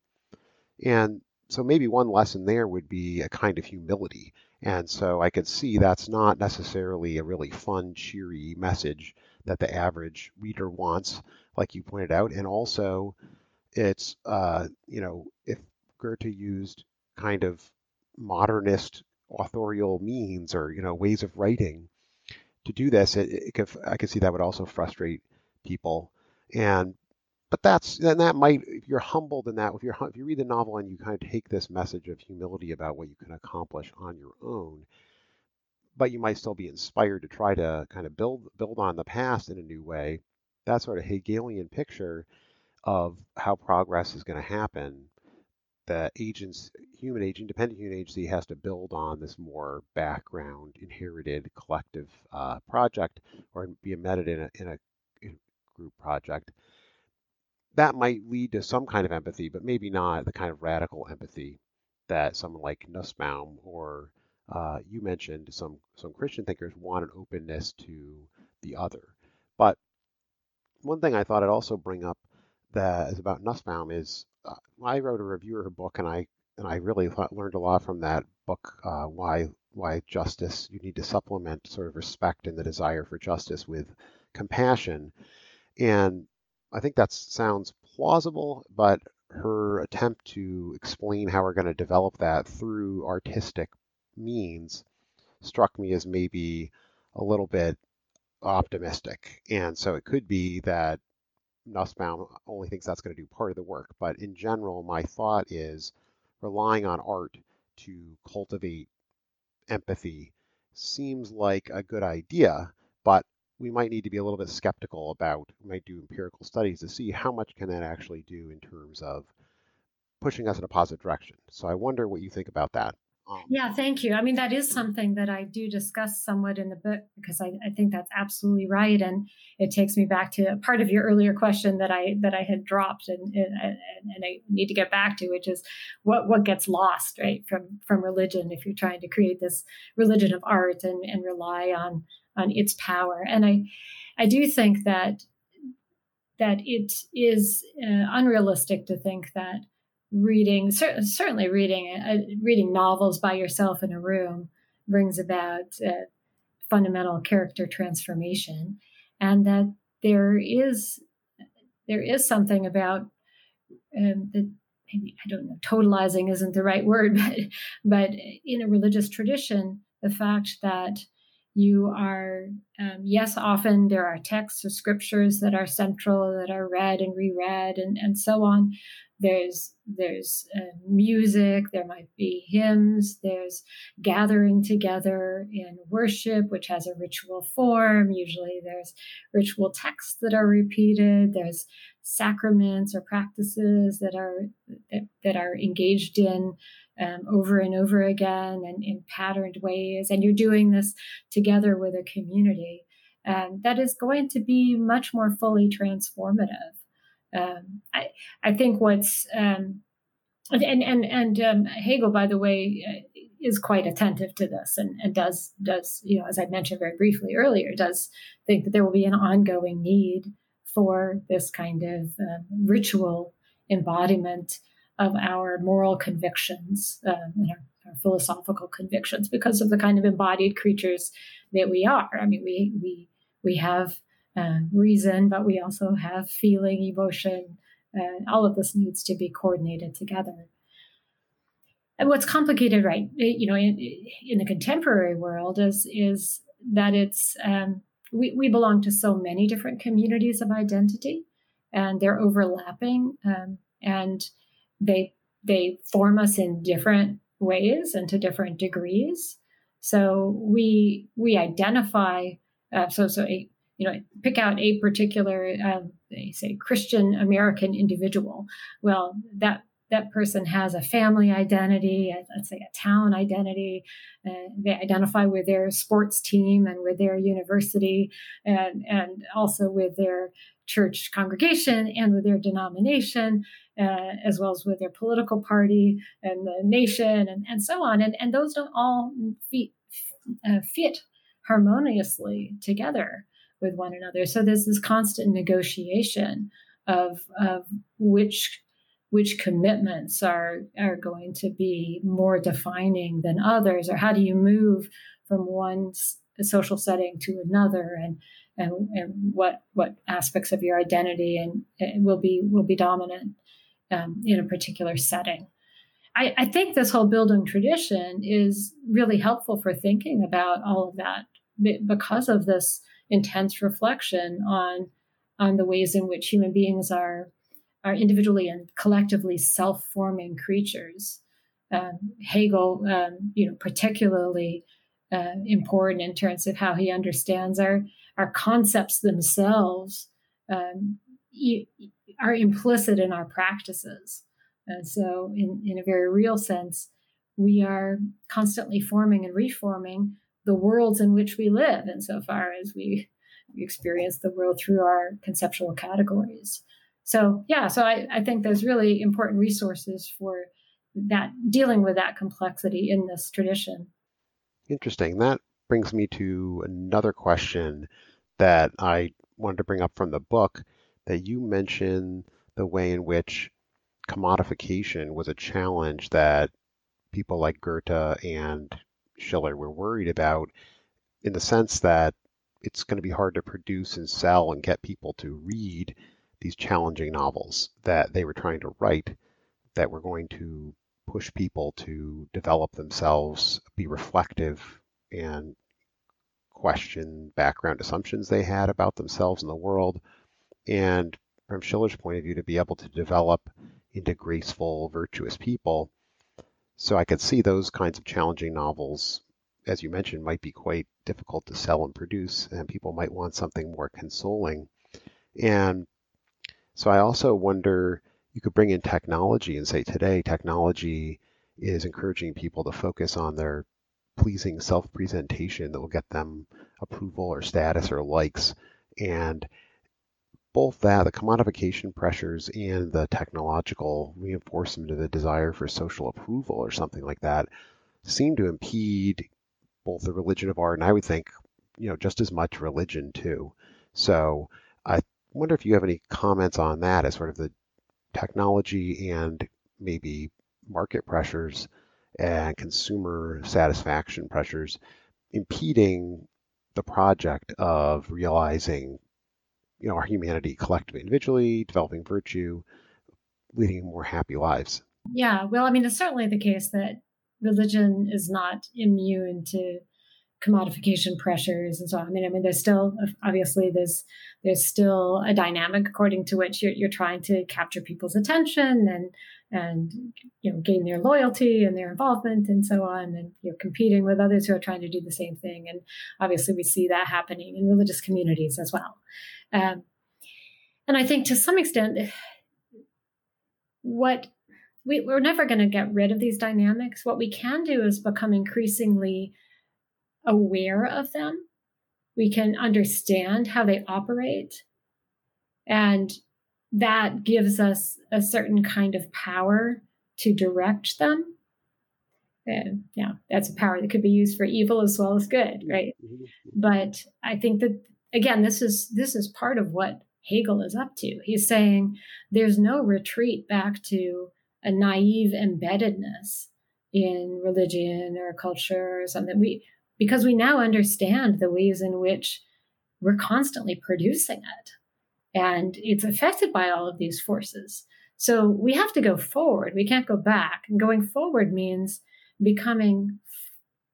And so maybe one lesson there would be a kind of humility. And so I could see that's not necessarily a really fun, cheery message that the average reader wants, like you pointed out. And also, it's, uh, you know, if Goethe used kind of modernist authorial means or, you know, ways of writing to do this, it, it could, I could see that would also frustrate people. And but that's and that might if you're humbled in that if you're if you read the novel and you kind of take this message of humility about what you can accomplish on your own but you might still be inspired to try to kind of build build on the past in a new way that sort of hegelian picture of how progress is going to happen the agents human age independent human agency has to build on this more background inherited collective uh, project or be embedded in a, in a group project that might lead to some kind of empathy, but maybe not the kind of radical empathy that someone like Nussbaum or uh, you mentioned some some Christian thinkers want an openness to the other. But one thing I thought I'd also bring up that is about Nussbaum is uh, I wrote a review of her book, and I and I really thought, learned a lot from that book. Uh, why why justice you need to supplement sort of respect and the desire for justice with compassion, and I think that sounds plausible, but her attempt to explain how we're going to develop that through artistic means struck me as maybe a little bit optimistic. And so it could be that Nussbaum only thinks that's going to do part of the work. But in general, my thought is relying on art to cultivate empathy seems like a good idea, but we might need to be a little bit skeptical about, we might do empirical studies to see how much can that actually do in terms of pushing us in a positive direction. So I wonder what you think about that. Um, yeah, thank you. I mean, that is something that I do discuss somewhat in the book because I, I, think that's absolutely right, and it takes me back to part of your earlier question that I that I had dropped and and, and I need to get back to, which is what what gets lost right from from religion if you're trying to create this religion of art and and rely on on its power. And I I do think that that it is uh, unrealistic to think that reading cer- certainly reading uh, reading novels by yourself in a room brings about uh, fundamental character transformation and that there is there is something about um, the maybe I don't know totalizing isn't the right word but but in a religious tradition the fact that you are um, yes often there are texts or scriptures that are central that are read and reread and, and so on. There's there's uh, music there might be hymns there's gathering together in worship which has a ritual form. Usually there's ritual texts that are repeated. There's sacraments or practices that are that, that are engaged in um, over and over again and in patterned ways and you're doing this together with a community um, that is going to be much more fully transformative. Um, I, I think what's um, and and and um, Hegel, by the way, uh, is quite attentive to this and, and does does you know as I mentioned very briefly earlier does think that there will be an ongoing need for this kind of uh, ritual embodiment of our moral convictions uh, and our, our, philosophical convictions because of the kind of embodied creatures that we are. I mean, we we we have uh, reason, but we also have feeling, emotion. and all of this needs to be coordinated together. And what's complicated, right? You know, in, in the contemporary world, is is that it's um, we we belong to so many different communities of identity, and they're overlapping, um, and they they form us in different ways and to different degrees. So we we identify. Uh, so so a you know, pick out a particular, um, say Christian American individual. Well, that that person has a family identity, let's say a town identity. Uh, they identify with their sports team and with their university, and and also with their church congregation and with their denomination, uh, as well as with their political party and the nation, and, and so on. And and those don't all fit, uh, fit harmoniously together with one another. So there's this constant negotiation of of which which commitments are are going to be more defining than others, or how do you move from one social setting to another, and and, and what what aspects of your identity and, will be will be dominant um, in a particular setting. I, I think this whole Bildung tradition is really helpful for thinking about all of that because of this intense reflection on on the ways in which human beings are are individually and collectively self-forming creatures. Um, Hegel, um, you know, particularly uh, important in terms of how he understands our our concepts themselves um, are implicit in our practices. And so, in, in a very real sense, we are constantly forming and reforming the worlds in which we live insofar as we, we experience the world through our conceptual categories. So yeah, so I, I think there's really important resources for that dealing with that complexity in this tradition. Interesting. That brings me to another question that I wanted to bring up from the book that you mentioned the way in which commodification was a challenge that people like Goethe and Schiller were worried about in the sense that it's going to be hard to produce and sell and get people to read these challenging novels that they were trying to write that were going to push people to develop themselves, be reflective, and question background assumptions they had about themselves and the world. And from Schiller's point of view, to be able to develop into graceful, virtuous people so I could see those kinds of challenging novels, as you mentioned, might be quite difficult to sell and produce, and people might want something more consoling. And so I also wonder you could bring in technology and say today technology is encouraging people to focus on their pleasing self presentation that will get them approval or status or likes. And both that, the commodification pressures and the technological reinforcement of the desire for social approval or something like that seem to impede both the religion of art and I would think, you know, just as much religion too. So I wonder if you have any comments on that as sort of the technology and maybe market pressures and consumer satisfaction pressures impeding the project of realizing you know our humanity collectively individually developing virtue leading more happy lives yeah well i mean it's certainly the case that religion is not immune to commodification pressures and so on. I mean, I mean, there's still obviously there's there's still a dynamic according to which you're, you're trying to capture people's attention and and you know gain their loyalty and their involvement and so on, and you're competing with others who are trying to do the same thing. And obviously, we see that happening in religious communities as well. Um, and I think to some extent, what we, we're never going to get rid of these dynamics. What we can do is become increasingly aware of them. We can understand how they operate. And that gives us a certain kind of power to direct them. And yeah, that's a power that could be used for evil as well as good, right? Mm-hmm. But I think that again, this is this is part of what Hegel is up to. He's saying there's no retreat back to a naive embeddedness in religion or culture or something. We because we now understand the ways in which we're constantly producing it. And it's affected by all of these forces. So we have to go forward. We can't go back. And going forward means becoming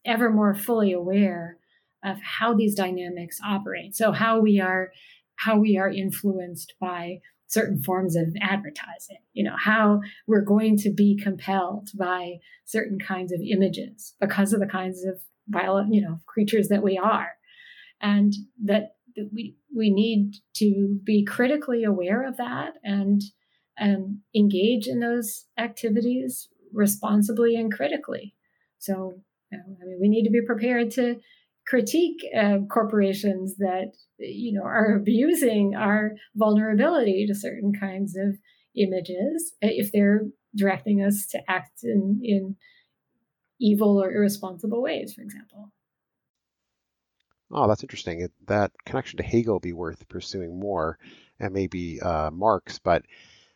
ever more fully aware of how these dynamics operate. So how we are how we are influenced by certain forms of advertising, you know, how we're going to be compelled by certain kinds of images because of the kinds of violent, you know, creatures that we are. And that, that we we need to be critically aware of that and and engage in those activities responsibly and critically. So, you know, I mean, we need to be prepared to critique uh, corporations that you know are abusing our vulnerability to certain kinds of images if they're directing us to act in in evil or irresponsible ways, for example. Oh, that's interesting. That connection to Hegel be worth pursuing more, and maybe uh, Marx. But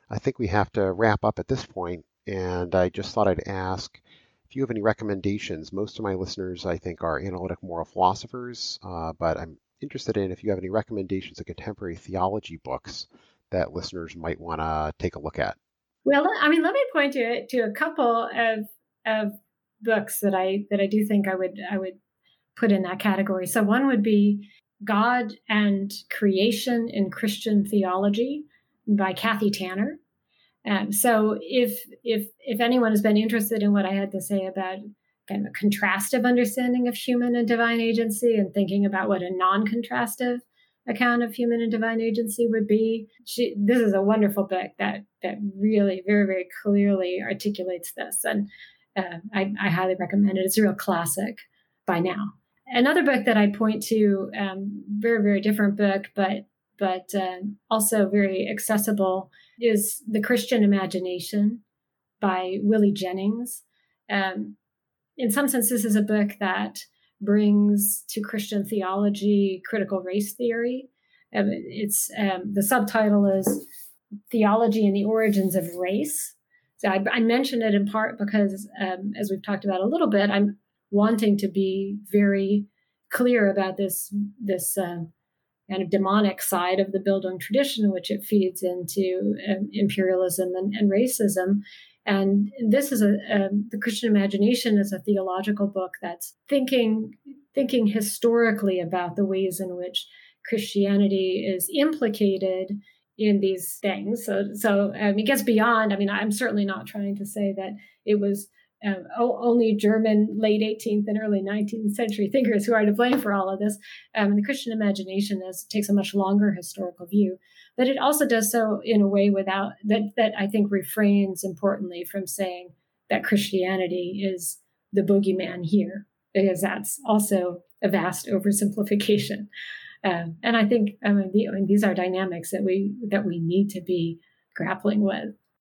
I think we have to wrap up at this point, and I just thought I'd ask if you have any recommendations. Most of my listeners, I think, are analytic moral philosophers, uh, but I'm interested in if you have any recommendations of contemporary theology books that listeners might want to take a look at. Well, I mean, let me point to to a couple of of books that I that I do think I would I would put in that category. So one would be God and Creation in Christian Theology by Kathy Tanner. Um, so if if if anyone has been interested in what I had to say about kind of a contrastive understanding of human and divine agency and thinking about what a non-contrastive account of human and divine agency would be, she, this is a wonderful book that that really very very clearly articulates this and uh, I, I, highly recommend it. It's a real classic by now. Another book that I point to, um, very very different book, but but um, also very accessible, is The Christian Imagination by Willie Jennings. Um, in some sense, this is a book that brings to Christian theology critical race theory. Um, it's um, the subtitle is Theology and the Origins of Race so I, I mention it in part because, um, as we've talked about a little bit, I'm wanting to be very clear about this this uh, kind of demonic side of the Bildung tradition, which it feeds into um, imperialism and, and, racism. And this is a um, the Christian imagination is a theological book that's thinking thinking historically about the ways in which Christianity is implicated in these things. So, so um, it gets beyond. I mean, I'm certainly not trying to say that it was um, only German late 18th and early 19th century thinkers who are to blame for all of this. Um, the Christian imagination is, takes a much longer historical view, but it also does so in a way without that that I think refrains importantly from saying that Christianity is the boogeyman here, because that's also a vast oversimplification. Um, and I think I mean, the, I mean, these are dynamics that we that we need to be grappling with.